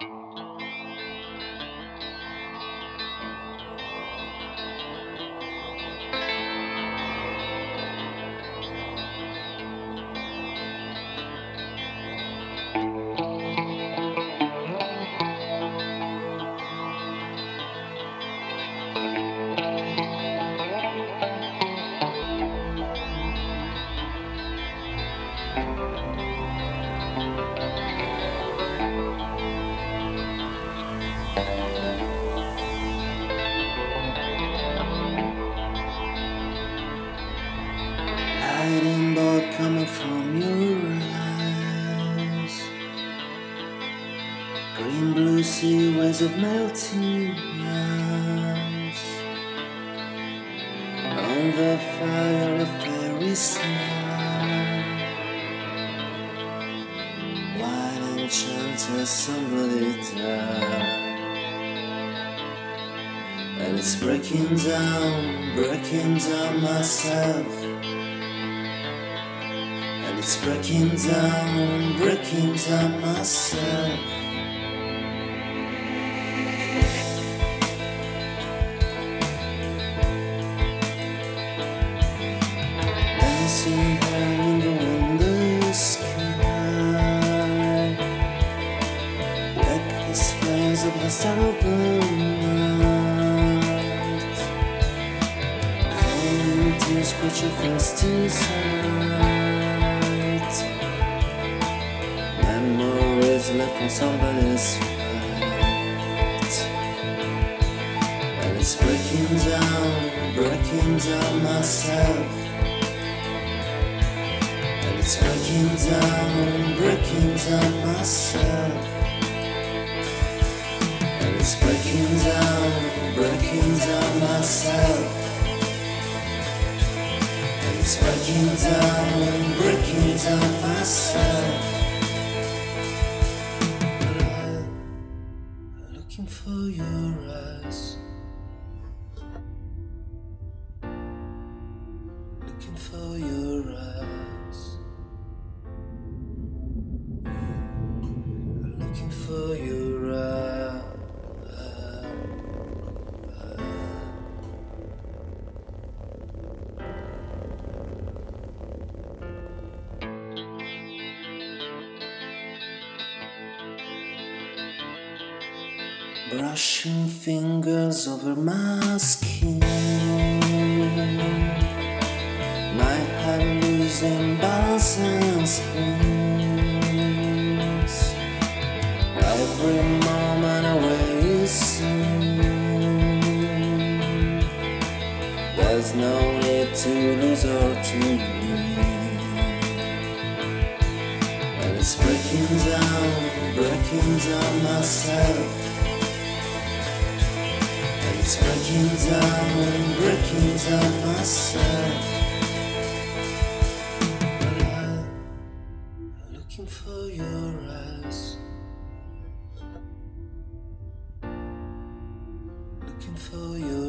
Hiding from your eyes. Green blue sea waves of melting ice. On the fire, of fairy smile. White enchanter, somebody died. And it's breaking down, breaking down myself. Breaking down, breaking down myself. Dancing here in the sky. Flames of the southern tears, first inside. From somebody's fight. And it's breaking down, breaking down myself. And it's breaking down, breaking down myself. And it's breaking down, breaking down myself. And it's breaking down, breaking down myself. For your eyes. Looking for your eyes. Looking for your Brushing fingers over my skin. My hand losing balance and spins. Every moment away is soon. There's no need to lose or to win. And it's breaking down, breaking down myself. It's breaking down and breaking down myself. But I'm looking for your eyes. Looking for your